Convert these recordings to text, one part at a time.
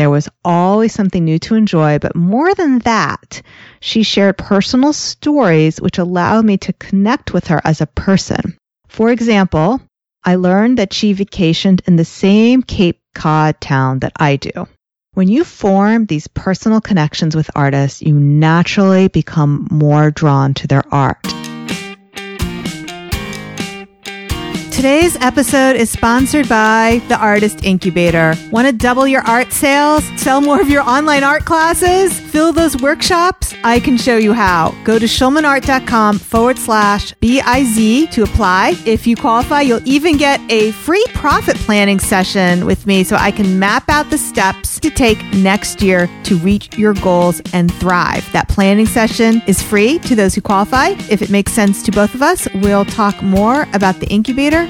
There was always something new to enjoy, but more than that, she shared personal stories which allowed me to connect with her as a person. For example, I learned that she vacationed in the same Cape Cod town that I do. When you form these personal connections with artists, you naturally become more drawn to their art. Today's episode is sponsored by the Artist Incubator. Want to double your art sales? Sell more of your online art classes? Fill those workshops? I can show you how. Go to schulmanart.com forward slash BIZ to apply. If you qualify, you'll even get a free profit planning session with me so I can map out the steps to take next year to reach your goals and thrive. That planning session is free to those who qualify. If it makes sense to both of us, we'll talk more about the incubator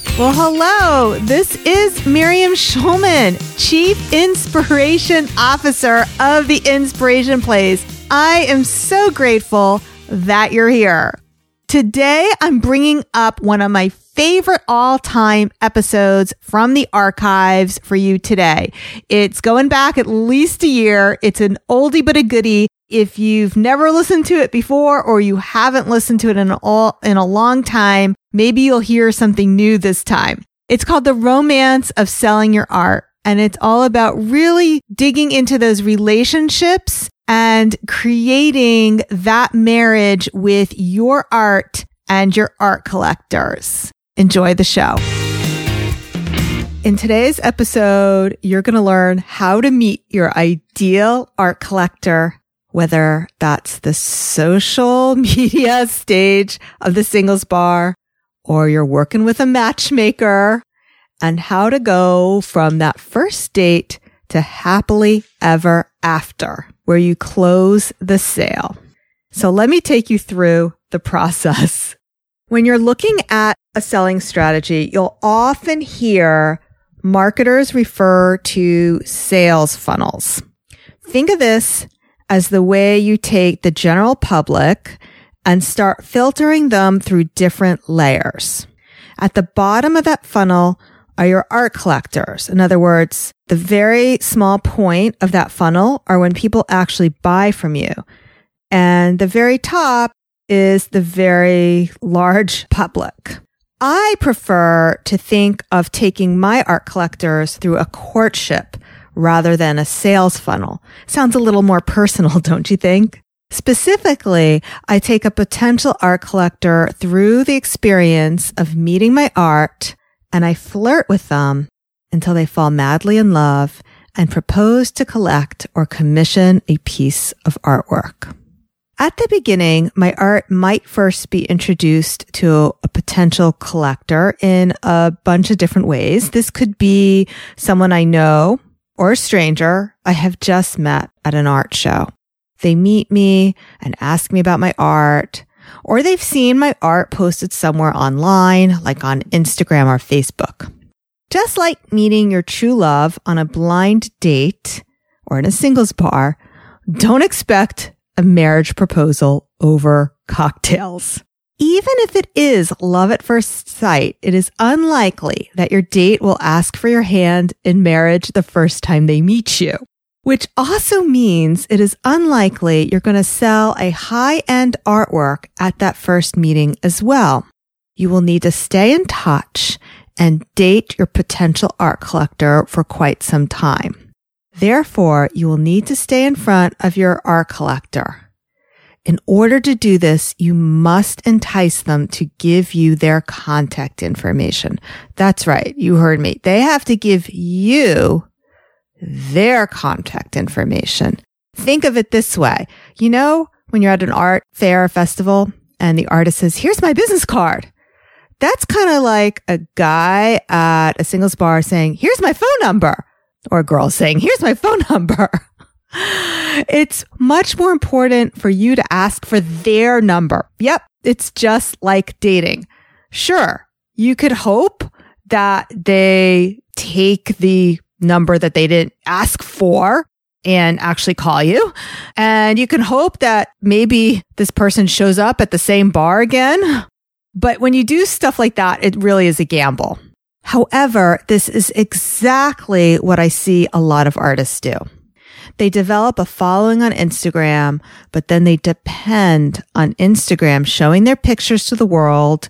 Well, hello. This is Miriam Schulman, Chief Inspiration Officer of the Inspiration Place. I am so grateful that you're here. Today, I'm bringing up one of my favorite all time episodes from the archives for you today. It's going back at least a year. It's an oldie but a goodie. If you've never listened to it before or you haven't listened to it in all, in a long time, maybe you'll hear something new this time. It's called The Romance of Selling Your Art. And it's all about really digging into those relationships and creating that marriage with your art and your art collectors. Enjoy the show. In today's episode, you're going to learn how to meet your ideal art collector, whether that's the social media stage of the singles bar or you're working with a matchmaker and how to go from that first date to happily ever after where you close the sale. So let me take you through the process. When you're looking at a selling strategy, you'll often hear marketers refer to sales funnels. Think of this as the way you take the general public and start filtering them through different layers. At the bottom of that funnel are your art collectors. In other words, the very small point of that funnel are when people actually buy from you. And the very top is the very large public. I prefer to think of taking my art collectors through a courtship rather than a sales funnel. Sounds a little more personal, don't you think? Specifically, I take a potential art collector through the experience of meeting my art and I flirt with them until they fall madly in love and propose to collect or commission a piece of artwork. At the beginning, my art might first be introduced to a potential collector in a bunch of different ways. This could be someone I know or a stranger I have just met at an art show. They meet me and ask me about my art, or they've seen my art posted somewhere online, like on Instagram or Facebook. Just like meeting your true love on a blind date or in a singles bar, don't expect a marriage proposal over cocktails. Even if it is love at first sight, it is unlikely that your date will ask for your hand in marriage the first time they meet you, which also means it is unlikely you're going to sell a high end artwork at that first meeting as well. You will need to stay in touch and date your potential art collector for quite some time. Therefore, you will need to stay in front of your art collector. In order to do this, you must entice them to give you their contact information. That's right. You heard me. They have to give you their contact information. Think of it this way. You know, when you're at an art fair or festival and the artist says, here's my business card. That's kind of like a guy at a singles bar saying, here's my phone number or a girl saying, here's my phone number. It's much more important for you to ask for their number. Yep. It's just like dating. Sure. You could hope that they take the number that they didn't ask for and actually call you. And you can hope that maybe this person shows up at the same bar again. But when you do stuff like that, it really is a gamble. However, this is exactly what I see a lot of artists do. They develop a following on Instagram, but then they depend on Instagram showing their pictures to the world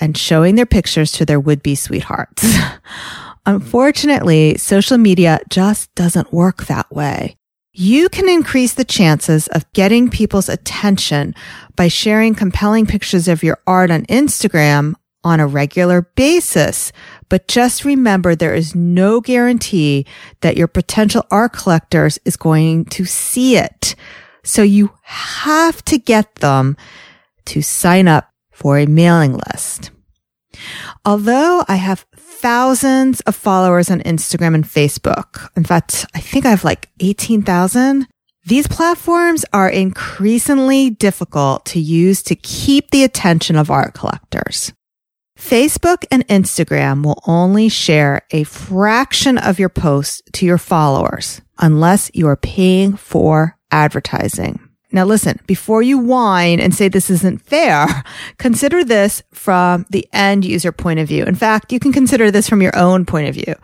and showing their pictures to their would be sweethearts. Unfortunately, social media just doesn't work that way. You can increase the chances of getting people's attention by sharing compelling pictures of your art on Instagram on a regular basis. But just remember there is no guarantee that your potential art collectors is going to see it. So you have to get them to sign up for a mailing list. Although I have thousands of followers on Instagram and Facebook, in fact, I think I have like 18,000. These platforms are increasingly difficult to use to keep the attention of art collectors. Facebook and Instagram will only share a fraction of your posts to your followers unless you are paying for advertising. Now listen, before you whine and say this isn't fair, consider this from the end user point of view. In fact, you can consider this from your own point of view.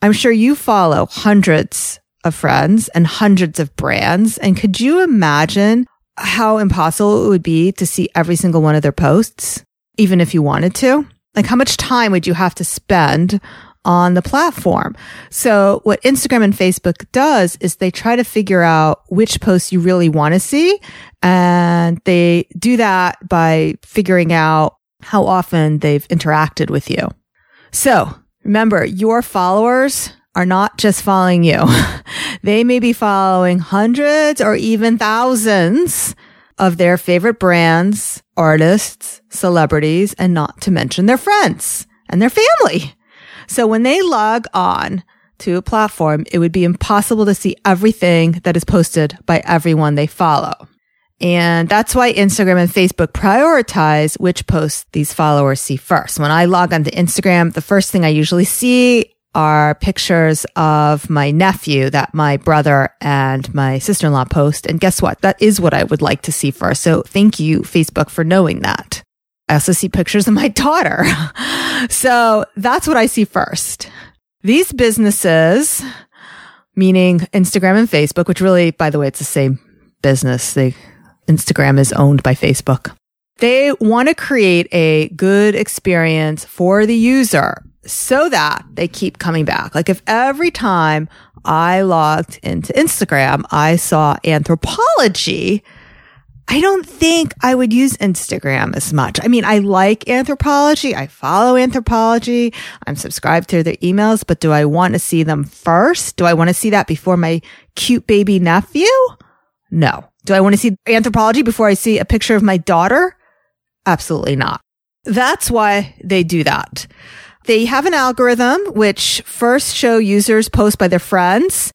I'm sure you follow hundreds of friends and hundreds of brands. And could you imagine how impossible it would be to see every single one of their posts, even if you wanted to? Like how much time would you have to spend on the platform. So what Instagram and Facebook does is they try to figure out which posts you really want to see. And they do that by figuring out how often they've interacted with you. So remember your followers are not just following you. they may be following hundreds or even thousands of their favorite brands, artists, celebrities, and not to mention their friends and their family. So when they log on to a platform, it would be impossible to see everything that is posted by everyone they follow. And that's why Instagram and Facebook prioritize which posts these followers see first. When I log onto Instagram, the first thing I usually see are pictures of my nephew that my brother and my sister-in-law post. And guess what? That is what I would like to see first. So thank you, Facebook, for knowing that. I also see pictures of my daughter. so that's what I see first. These businesses, meaning Instagram and Facebook, which really, by the way, it's the same business. They, Instagram is owned by Facebook. They want to create a good experience for the user so that they keep coming back. Like if every time I logged into Instagram, I saw Anthropologie, I don't think I would use Instagram as much. I mean, I like Anthropologie. I follow Anthropologie. I'm subscribed to their emails, but do I want to see them first? Do I want to see that before my cute baby nephew? No. Do I want to see Anthropologie before I see a picture of my daughter? Absolutely not. That's why they do that. They have an algorithm which first show users posts by their friends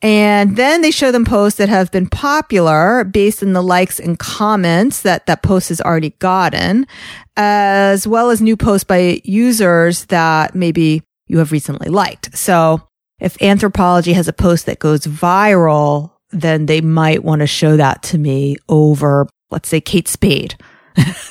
and then they show them posts that have been popular based on the likes and comments that that post has already gotten, as well as new posts by users that maybe you have recently liked. So if Anthropologie has a post that goes viral, then they might want to show that to me over, let's say, Kate Spade.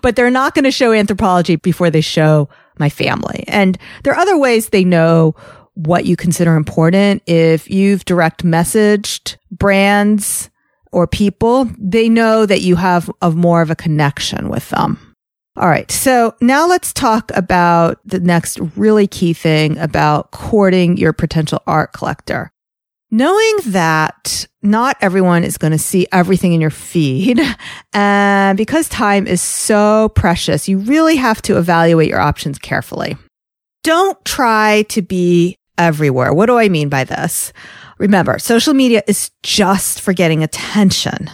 but they're not going to show Anthropologie before they show my family. And there are other ways they know what you consider important. If you've direct messaged brands or people, they know that you have of more of a connection with them. All right. So now let's talk about the next really key thing about courting your potential art collector. Knowing that not everyone is going to see everything in your feed, and because time is so precious, you really have to evaluate your options carefully. Don't try to be everywhere. What do I mean by this? Remember, social media is just for getting attention.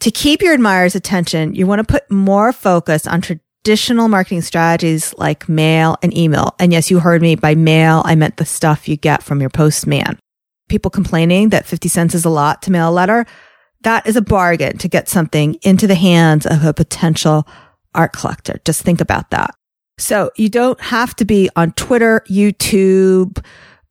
To keep your admirers' attention, you want to put more focus on traditional marketing strategies like mail and email. And yes, you heard me by mail. I meant the stuff you get from your postman. People complaining that 50 cents is a lot to mail a letter, that is a bargain to get something into the hands of a potential art collector. Just think about that. So you don't have to be on Twitter, YouTube,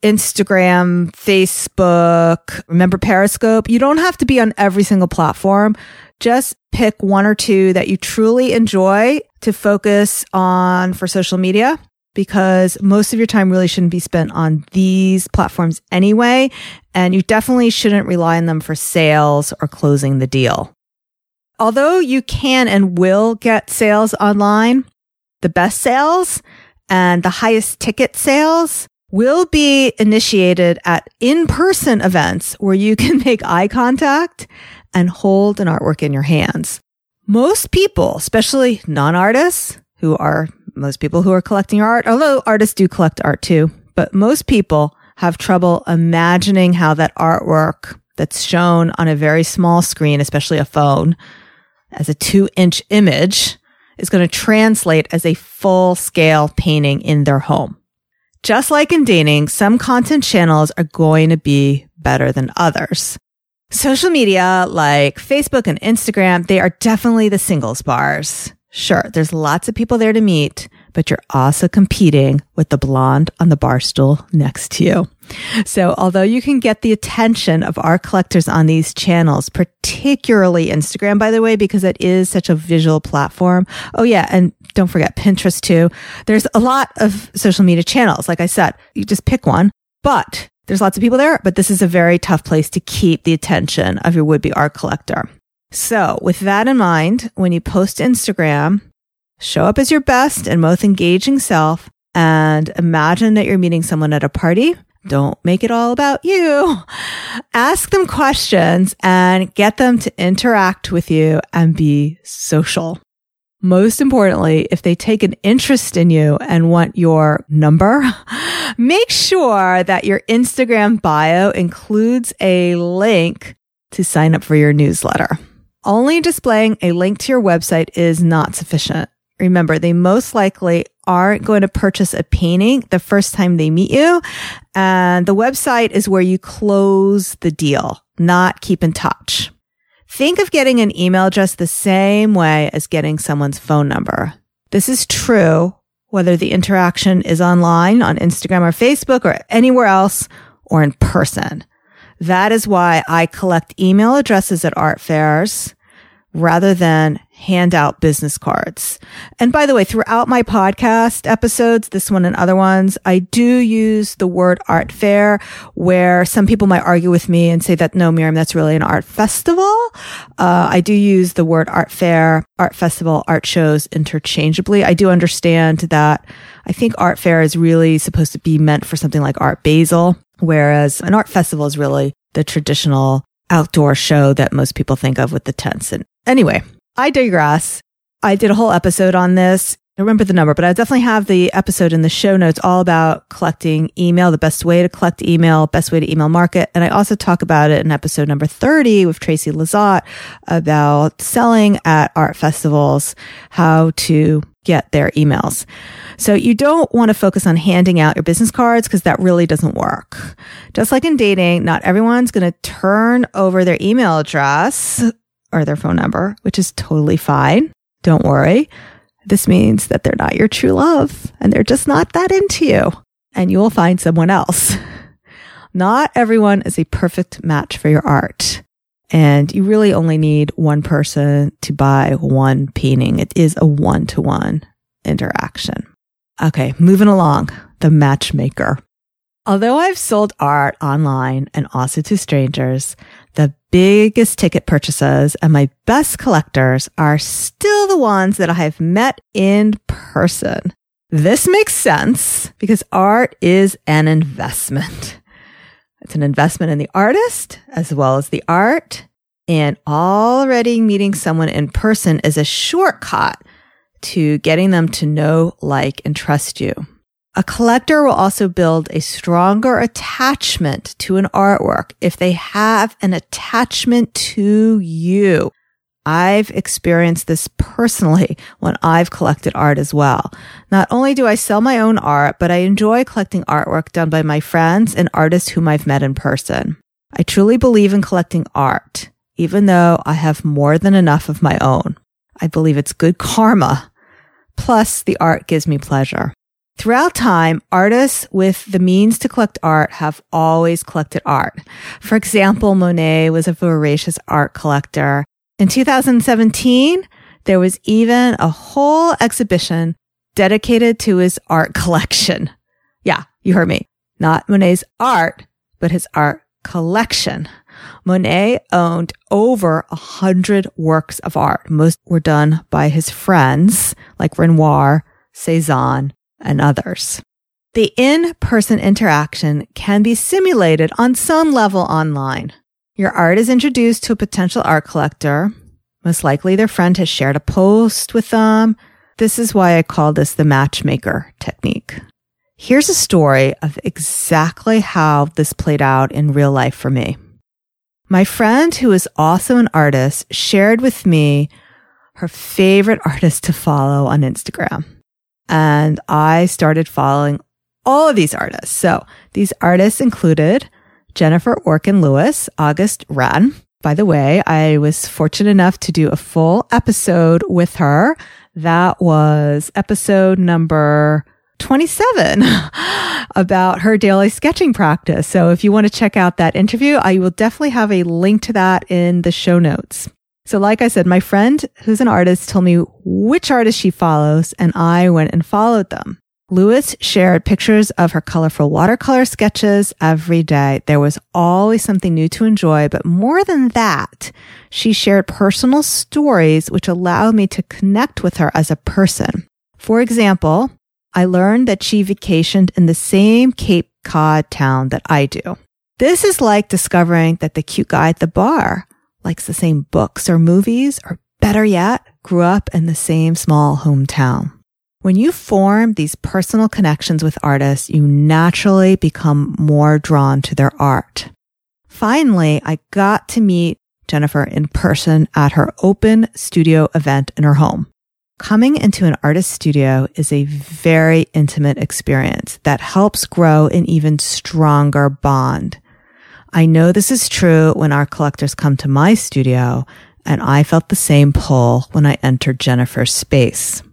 Instagram, Facebook, remember Periscope. You don't have to be on every single platform. Just pick one or two that you truly enjoy to focus on for social media because most of your time really shouldn't be spent on these platforms anyway. And you definitely shouldn't rely on them for sales or closing the deal. Although you can and will get sales online, the best sales and the highest ticket sales will be initiated at in-person events where you can make eye contact and hold an artwork in your hands. Most people, especially non-artists who are most people who are collecting art, although artists do collect art too, but most people have trouble imagining how that artwork that's shown on a very small screen, especially a phone, as a two inch image is going to translate as a full scale painting in their home. Just like in dating, some content channels are going to be better than others. Social media like Facebook and Instagram, they are definitely the singles bars. Sure, there's lots of people there to meet, but you're also competing with the blonde on the bar stool next to you. So although you can get the attention of art collectors on these channels, particularly Instagram, by the way, because it is such a visual platform. Oh yeah. And don't forget Pinterest too. There's a lot of social media channels. Like I said, you just pick one, but there's lots of people there, but this is a very tough place to keep the attention of your would be art collector. So with that in mind, when you post Instagram, show up as your best and most engaging self and imagine that you're meeting someone at a party. Don't make it all about you. Ask them questions and get them to interact with you and be social. Most importantly, if they take an interest in you and want your number, make sure that your Instagram bio includes a link to sign up for your newsletter. Only displaying a link to your website is not sufficient. Remember, they most likely aren't going to purchase a painting the first time they meet you. And the website is where you close the deal, not keep in touch. Think of getting an email address the same way as getting someone's phone number. This is true whether the interaction is online on Instagram or Facebook or anywhere else or in person. That is why I collect email addresses at art fairs rather than hand out business cards. And by the way, throughout my podcast episodes, this one and other ones, I do use the word art fair where some people might argue with me and say that no, Miriam, that's really an art festival. Uh, I do use the word art fair, art festival, art shows interchangeably. I do understand that I think art fair is really supposed to be meant for something like Art Basel, whereas an art festival is really the traditional outdoor show that most people think of with the tents. And anyway, I digress. I did a whole episode on this. I remember the number, but I definitely have the episode in the show notes all about collecting email, the best way to collect email, best way to email market. And I also talk about it in episode number 30 with Tracy Lazat about selling at art festivals, how to get their emails. So you don't want to focus on handing out your business cards because that really doesn't work. Just like in dating, not everyone's going to turn over their email address or their phone number, which is totally fine. Don't worry. This means that they're not your true love and they're just not that into you and you will find someone else. Not everyone is a perfect match for your art. And you really only need one person to buy one painting. It is a one to one interaction. Okay, moving along. The matchmaker. Although I've sold art online and also to strangers, the biggest ticket purchases and my best collectors are still the ones that I have met in person. This makes sense because art is an investment. It's an investment in the artist as well as the art. And already meeting someone in person is a shortcut to getting them to know, like, and trust you. A collector will also build a stronger attachment to an artwork if they have an attachment to you. I've experienced this personally when I've collected art as well. Not only do I sell my own art, but I enjoy collecting artwork done by my friends and artists whom I've met in person. I truly believe in collecting art, even though I have more than enough of my own. I believe it's good karma. Plus, the art gives me pleasure. Throughout time, artists with the means to collect art have always collected art. For example, Monet was a voracious art collector. In 2017, there was even a whole exhibition dedicated to his art collection. Yeah, you heard me. Not Monet's art, but his art collection. Monet owned over a hundred works of art. Most were done by his friends like Renoir, Cezanne, and others. The in-person interaction can be simulated on some level online. Your art is introduced to a potential art collector. Most likely their friend has shared a post with them. This is why I call this the matchmaker technique. Here's a story of exactly how this played out in real life for me. My friend, who is also an artist, shared with me her favorite artist to follow on Instagram. And I started following all of these artists. So these artists included Jennifer Orkin Lewis, August Wren. By the way, I was fortunate enough to do a full episode with her. That was episode number 27 about her daily sketching practice. So if you want to check out that interview, I will definitely have a link to that in the show notes. So like I said, my friend who's an artist told me which artist she follows and I went and followed them. Lewis shared pictures of her colorful watercolor sketches every day. There was always something new to enjoy, but more than that, she shared personal stories which allowed me to connect with her as a person. For example, I learned that she vacationed in the same Cape Cod town that I do. This is like discovering that the cute guy at the bar likes the same books or movies, or better yet, grew up in the same small hometown. When you form these personal connections with artists, you naturally become more drawn to their art. Finally, I got to meet Jennifer in person at her open studio event in her home. Coming into an artist studio is a very intimate experience that helps grow an even stronger bond. I know this is true when our collectors come to my studio, and I felt the same pull when I entered Jennifer's space.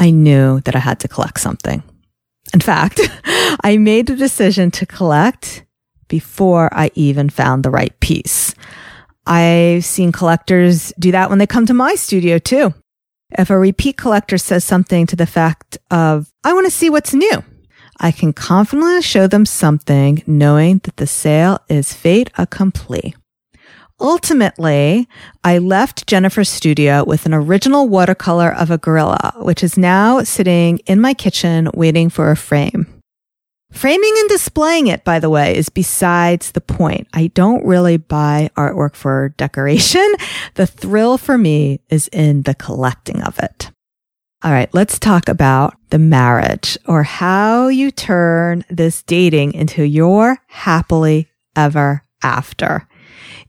I knew that I had to collect something. In fact, I made the decision to collect before I even found the right piece. I've seen collectors do that when they come to my studio too. If a repeat collector says something to the fact of, I want to see what's new. I can confidently show them something knowing that the sale is fait accompli. Ultimately, I left Jennifer's studio with an original watercolor of a gorilla, which is now sitting in my kitchen waiting for a frame. Framing and displaying it, by the way, is besides the point. I don't really buy artwork for decoration. The thrill for me is in the collecting of it. All right, let's talk about the marriage or how you turn this dating into your happily ever after.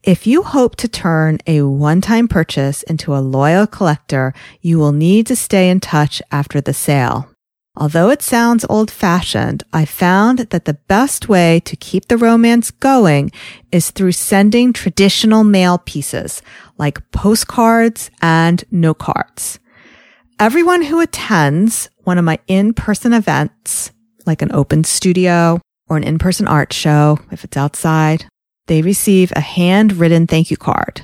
If you hope to turn a one-time purchase into a loyal collector, you will need to stay in touch after the sale. Although it sounds old fashioned, I found that the best way to keep the romance going is through sending traditional mail pieces like postcards and note cards. Everyone who attends one of my in-person events, like an open studio or an in-person art show, if it's outside, they receive a handwritten thank you card.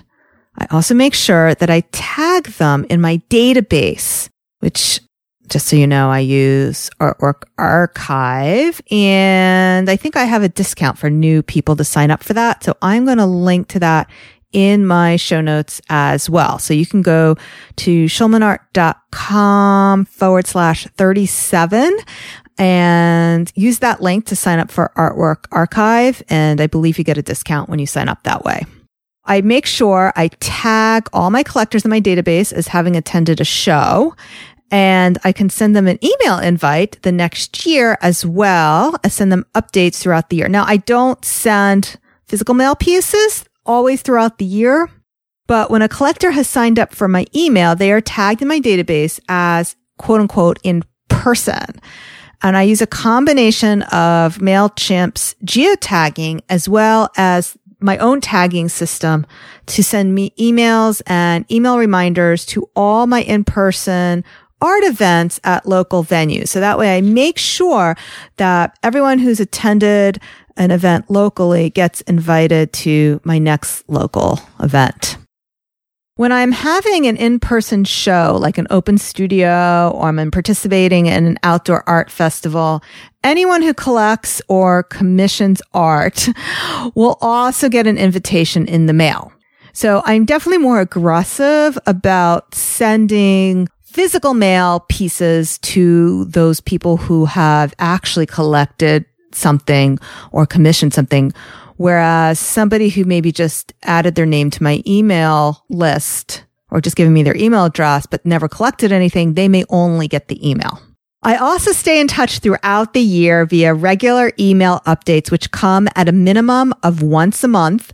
I also make sure that I tag them in my database, which just so you know, I use Artwork Archive and I think I have a discount for new people to sign up for that. So I'm going to link to that in my show notes as well. So you can go to schulmanart.com forward slash 37 and use that link to sign up for Artwork Archive. And I believe you get a discount when you sign up that way. I make sure I tag all my collectors in my database as having attended a show and I can send them an email invite the next year as well as send them updates throughout the year. Now I don't send physical mail pieces always throughout the year. But when a collector has signed up for my email, they are tagged in my database as quote unquote in person. And I use a combination of MailChimp's geotagging as well as my own tagging system to send me emails and email reminders to all my in-person art events at local venues. So that way I make sure that everyone who's attended an event locally gets invited to my next local event. When I'm having an in-person show, like an open studio, or I'm participating in an outdoor art festival, anyone who collects or commissions art will also get an invitation in the mail. So I'm definitely more aggressive about sending physical mail pieces to those people who have actually collected something or commissioned something Whereas somebody who maybe just added their name to my email list or just giving me their email address, but never collected anything, they may only get the email. I also stay in touch throughout the year via regular email updates, which come at a minimum of once a month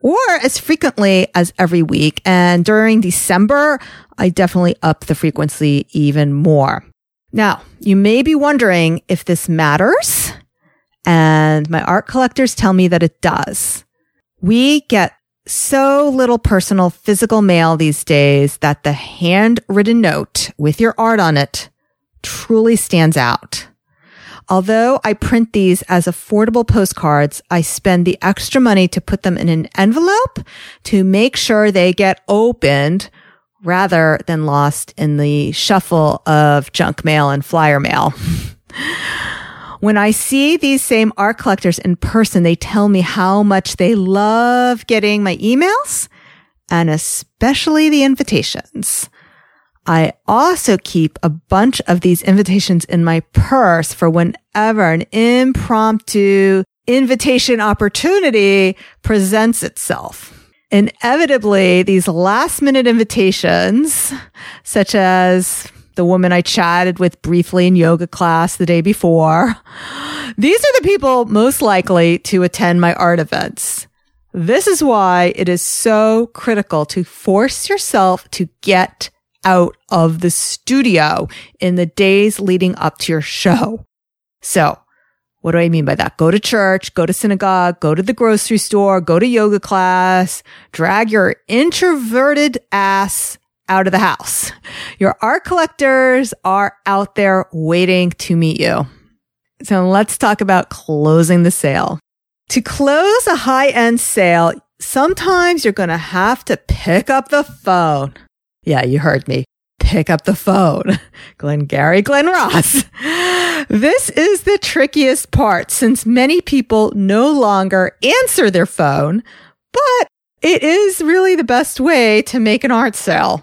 or as frequently as every week. And during December, I definitely up the frequency even more. Now, you may be wondering if this matters and my art collectors tell me that it does. We get so little personal physical mail these days that the handwritten note with your art on it truly stands out. Although I print these as affordable postcards, I spend the extra money to put them in an envelope to make sure they get opened rather than lost in the shuffle of junk mail and flyer mail. When I see these same art collectors in person, they tell me how much they love getting my emails and especially the invitations. I also keep a bunch of these invitations in my purse for whenever an impromptu invitation opportunity presents itself. Inevitably, these last minute invitations, such as the woman I chatted with briefly in yoga class the day before. These are the people most likely to attend my art events. This is why it is so critical to force yourself to get out of the studio in the days leading up to your show. So what do I mean by that? Go to church, go to synagogue, go to the grocery store, go to yoga class, drag your introverted ass out of the house. Your art collectors are out there waiting to meet you. So let's talk about closing the sale. To close a high end sale, sometimes you're going to have to pick up the phone. Yeah, you heard me. Pick up the phone. Glengarry, Glen Ross. This is the trickiest part since many people no longer answer their phone, but it is really the best way to make an art sale.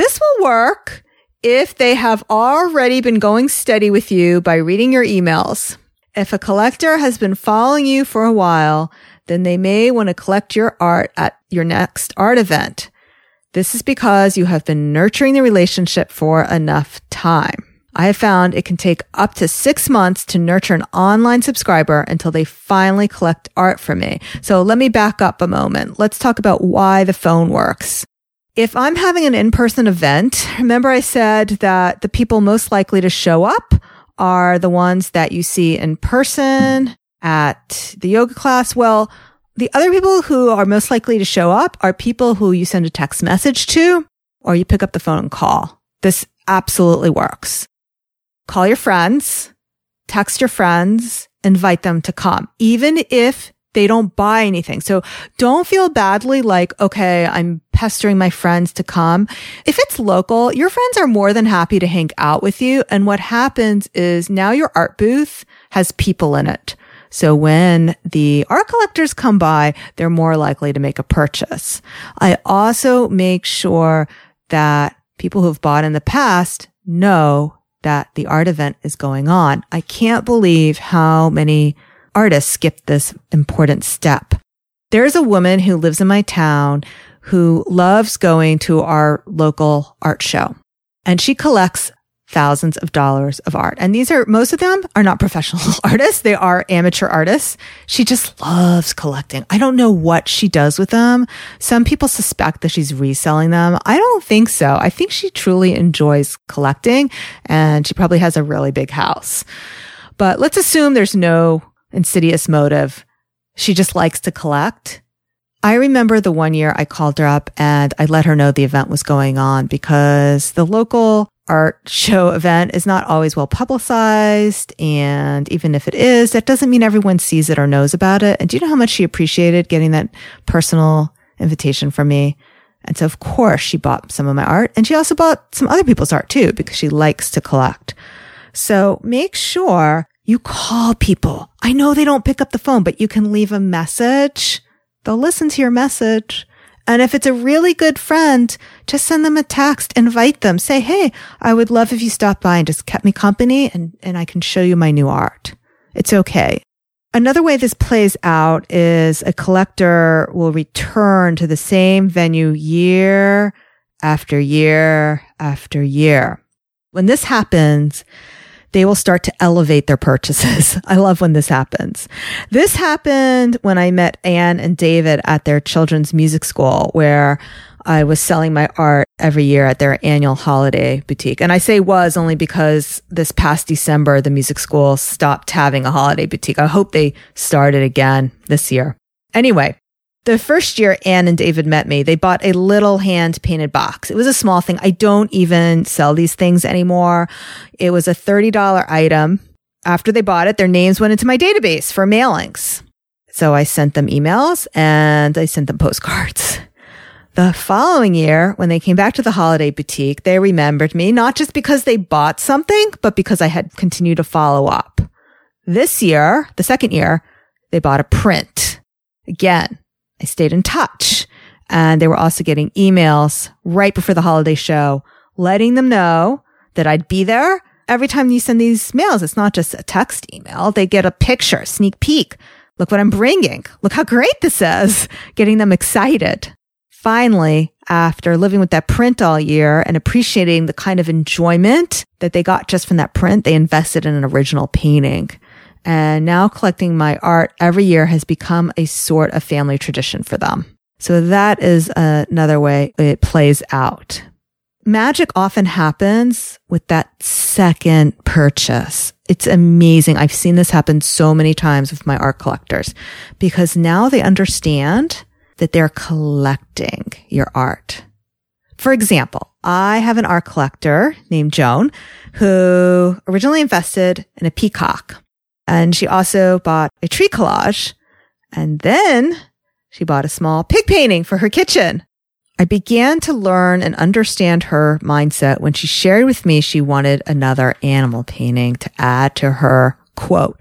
This will work if they have already been going steady with you by reading your emails. If a collector has been following you for a while, then they may want to collect your art at your next art event. This is because you have been nurturing the relationship for enough time. I have found it can take up to six months to nurture an online subscriber until they finally collect art from me. So let me back up a moment. Let's talk about why the phone works. If I'm having an in-person event, remember I said that the people most likely to show up are the ones that you see in person at the yoga class. Well, the other people who are most likely to show up are people who you send a text message to or you pick up the phone and call. This absolutely works. Call your friends, text your friends, invite them to come, even if they don't buy anything. So don't feel badly like, okay, I'm pestering my friends to come. If it's local, your friends are more than happy to hang out with you. And what happens is now your art booth has people in it. So when the art collectors come by, they're more likely to make a purchase. I also make sure that people who've bought in the past know that the art event is going on. I can't believe how many artists skip this important step. There's a woman who lives in my town who loves going to our local art show and she collects thousands of dollars of art. And these are, most of them are not professional artists. They are amateur artists. She just loves collecting. I don't know what she does with them. Some people suspect that she's reselling them. I don't think so. I think she truly enjoys collecting and she probably has a really big house. But let's assume there's no insidious motive. She just likes to collect. I remember the one year I called her up and I let her know the event was going on because the local art show event is not always well publicized. And even if it is, that doesn't mean everyone sees it or knows about it. And do you know how much she appreciated getting that personal invitation from me? And so, of course, she bought some of my art and she also bought some other people's art too, because she likes to collect. So make sure you call people. I know they don't pick up the phone, but you can leave a message. They'll listen to your message and if it's a really good friend, just send them a text, invite them, say, Hey, I would love if you stopped by and just kept me company and, and I can show you my new art. It's okay. Another way this plays out is a collector will return to the same venue year after year after year. When this happens, they will start to elevate their purchases. I love when this happens. This happened when I met Anne and David at their children's music school where I was selling my art every year at their annual holiday boutique. And I say was only because this past December, the music school stopped having a holiday boutique. I hope they started again this year. Anyway, the first year Anne and David met me, they bought a little hand painted box. It was a small thing. I don't even sell these things anymore. It was a $30 item. After they bought it, their names went into my database for mailings. So I sent them emails and I sent them postcards. The following year, when they came back to the holiday boutique, they remembered me, not just because they bought something, but because I had continued to follow up. This year, the second year, they bought a print. Again, I stayed in touch. And they were also getting emails right before the holiday show, letting them know that I'd be there. Every time you send these mails, it's not just a text email. They get a picture, sneak peek. Look what I'm bringing. Look how great this is. Getting them excited. Finally, after living with that print all year and appreciating the kind of enjoyment that they got just from that print, they invested in an original painting. And now collecting my art every year has become a sort of family tradition for them. So that is another way it plays out. Magic often happens with that second purchase. It's amazing. I've seen this happen so many times with my art collectors because now they understand that they're collecting your art. For example, I have an art collector named Joan who originally invested in a peacock and she also bought a tree collage. And then she bought a small pig painting for her kitchen. I began to learn and understand her mindset when she shared with me she wanted another animal painting to add to her quote,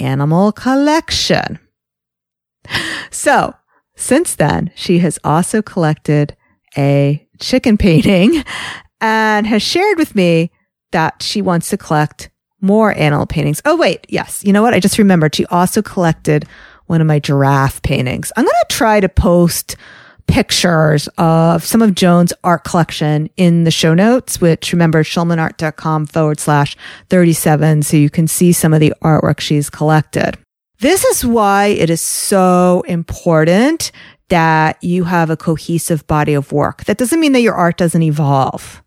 animal collection. So since then, she has also collected a chicken painting and has shared with me that she wants to collect more animal paintings. Oh, wait. Yes. You know what? I just remembered she also collected one of my giraffe paintings. I'm going to try to post pictures of some of Joan's art collection in the show notes, which remember schulmanart.com forward slash 37. So you can see some of the artwork she's collected. This is why it is so important that you have a cohesive body of work. That doesn't mean that your art doesn't evolve.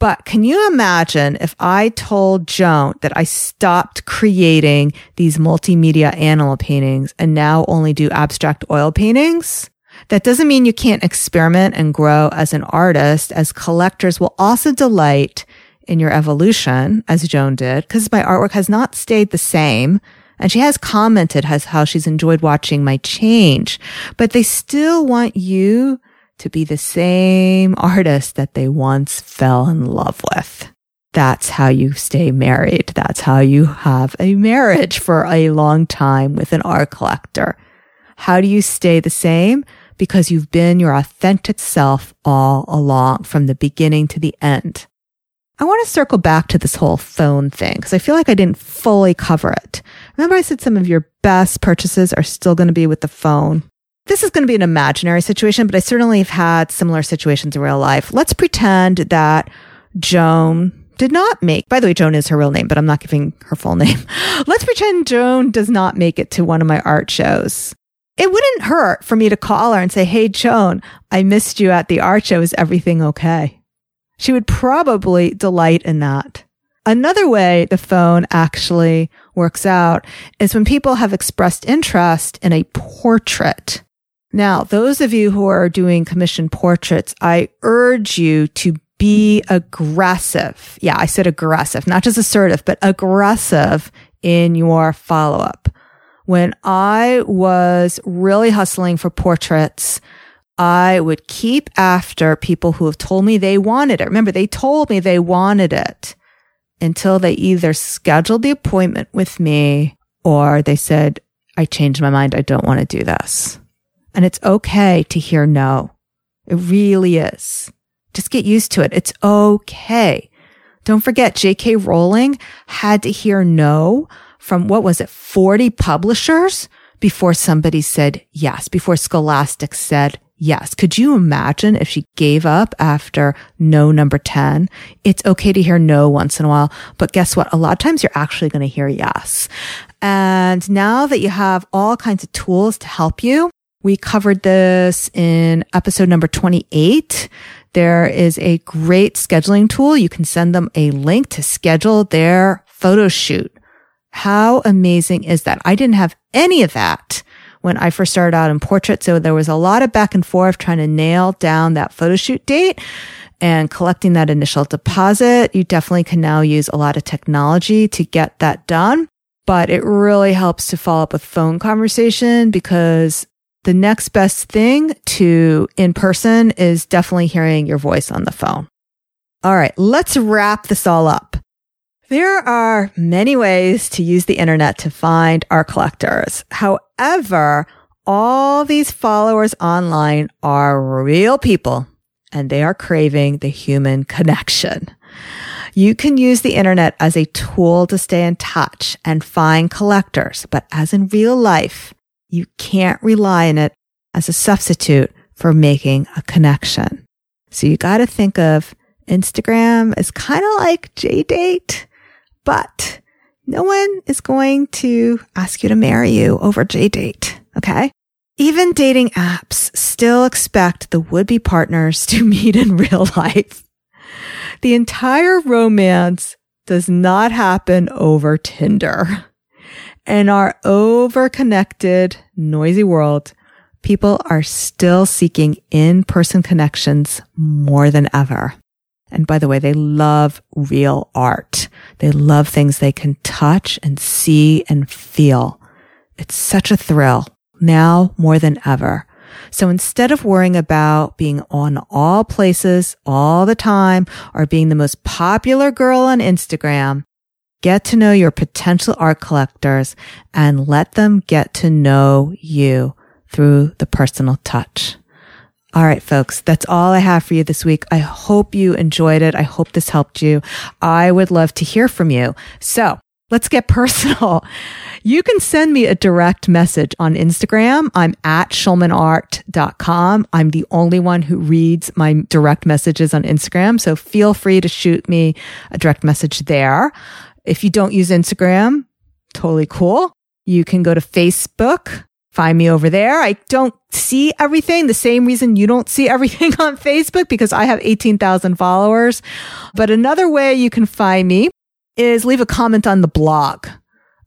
But can you imagine if I told Joan that I stopped creating these multimedia animal paintings and now only do abstract oil paintings? That doesn't mean you can't experiment and grow as an artist, as collectors will also delight in your evolution, as Joan did, because my artwork has not stayed the same. And she has commented as how she's enjoyed watching my change, but they still want you to be the same artist that they once fell in love with. That's how you stay married. That's how you have a marriage for a long time with an art collector. How do you stay the same? Because you've been your authentic self all along from the beginning to the end. I want to circle back to this whole phone thing because I feel like I didn't fully cover it. Remember I said some of your best purchases are still going to be with the phone. This is going to be an imaginary situation, but I certainly have had similar situations in real life. Let's pretend that Joan did not make, by the way, Joan is her real name, but I'm not giving her full name. Let's pretend Joan does not make it to one of my art shows. It wouldn't hurt for me to call her and say, Hey, Joan, I missed you at the art show. Is everything okay? She would probably delight in that. Another way the phone actually works out is when people have expressed interest in a portrait. Now, those of you who are doing commission portraits, I urge you to be aggressive. Yeah, I said aggressive, not just assertive, but aggressive in your follow up. When I was really hustling for portraits, I would keep after people who have told me they wanted it. Remember, they told me they wanted it until they either scheduled the appointment with me or they said, I changed my mind. I don't want to do this. And it's okay to hear no. It really is. Just get used to it. It's okay. Don't forget, J.K. Rowling had to hear no from what was it, 40 publishers before somebody said yes, before Scholastic said yes. Could you imagine if she gave up after no number 10? It's okay to hear no once in a while, but guess what? A lot of times you're actually going to hear yes. And now that you have all kinds of tools to help you, we covered this in episode number 28. There is a great scheduling tool. You can send them a link to schedule their photo shoot. How amazing is that? I didn't have any of that when I first started out in portrait. So there was a lot of back and forth trying to nail down that photo shoot date and collecting that initial deposit. You definitely can now use a lot of technology to get that done, but it really helps to follow up with phone conversation because the next best thing to in person is definitely hearing your voice on the phone. All right, let's wrap this all up. There are many ways to use the internet to find art collectors. However, all these followers online are real people and they are craving the human connection. You can use the internet as a tool to stay in touch and find collectors, but as in real life, you can't rely on it as a substitute for making a connection. So you got to think of Instagram as kind of like JDate, but no one is going to ask you to marry you over JDate. Okay. Even dating apps still expect the would be partners to meet in real life. The entire romance does not happen over Tinder. In our overconnected, noisy world, people are still seeking in-person connections more than ever. And by the way, they love real art. They love things they can touch and see and feel. It's such a thrill now more than ever. So instead of worrying about being on all places all the time or being the most popular girl on Instagram, Get to know your potential art collectors and let them get to know you through the personal touch. All right, folks, that's all I have for you this week. I hope you enjoyed it. I hope this helped you. I would love to hear from you. So let's get personal. You can send me a direct message on Instagram. I'm at schulmanart.com. I'm the only one who reads my direct messages on Instagram. So feel free to shoot me a direct message there. If you don't use Instagram, totally cool. You can go to Facebook, find me over there. I don't see everything. The same reason you don't see everything on Facebook because I have 18,000 followers. But another way you can find me is leave a comment on the blog.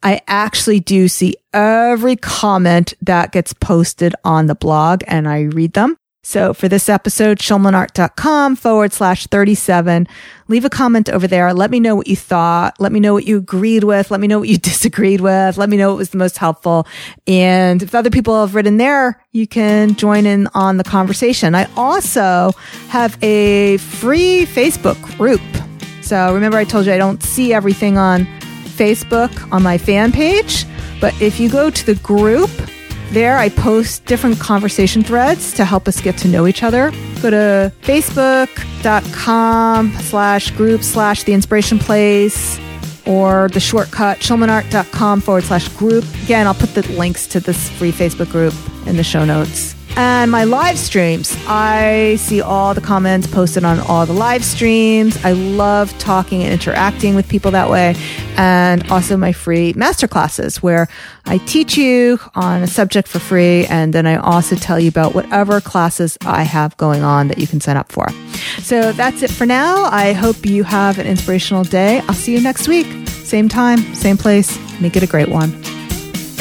I actually do see every comment that gets posted on the blog and I read them. So for this episode, schulmanart.com forward slash 37. Leave a comment over there. Let me know what you thought. Let me know what you agreed with. Let me know what you disagreed with. Let me know what was the most helpful. And if other people have written there, you can join in on the conversation. I also have a free Facebook group. So remember I told you I don't see everything on Facebook on my fan page, but if you go to the group, there, I post different conversation threads to help us get to know each other. Go to facebook.com slash group slash the inspiration place or the shortcut schulmanart.com forward slash group. Again, I'll put the links to this free Facebook group in the show notes. And my live streams, I see all the comments posted on all the live streams. I love talking and interacting with people that way. And also my free masterclasses where I teach you on a subject for free. And then I also tell you about whatever classes I have going on that you can sign up for. So that's it for now. I hope you have an inspirational day. I'll see you next week. Same time, same place. Make it a great one.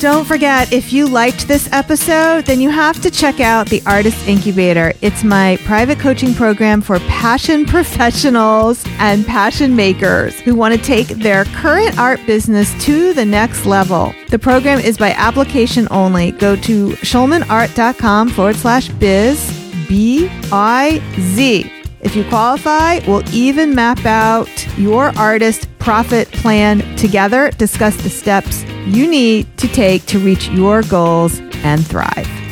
Don't forget, if you liked this episode, then you have to check out the Artist Incubator. It's my private coaching program for passion professionals and passion makers who want to take their current art business to the next level. The program is by application only. Go to schulmanart.com forward slash biz, B I Z. If you qualify, we'll even map out your artist profit plan together, discuss the steps you need to take to reach your goals and thrive.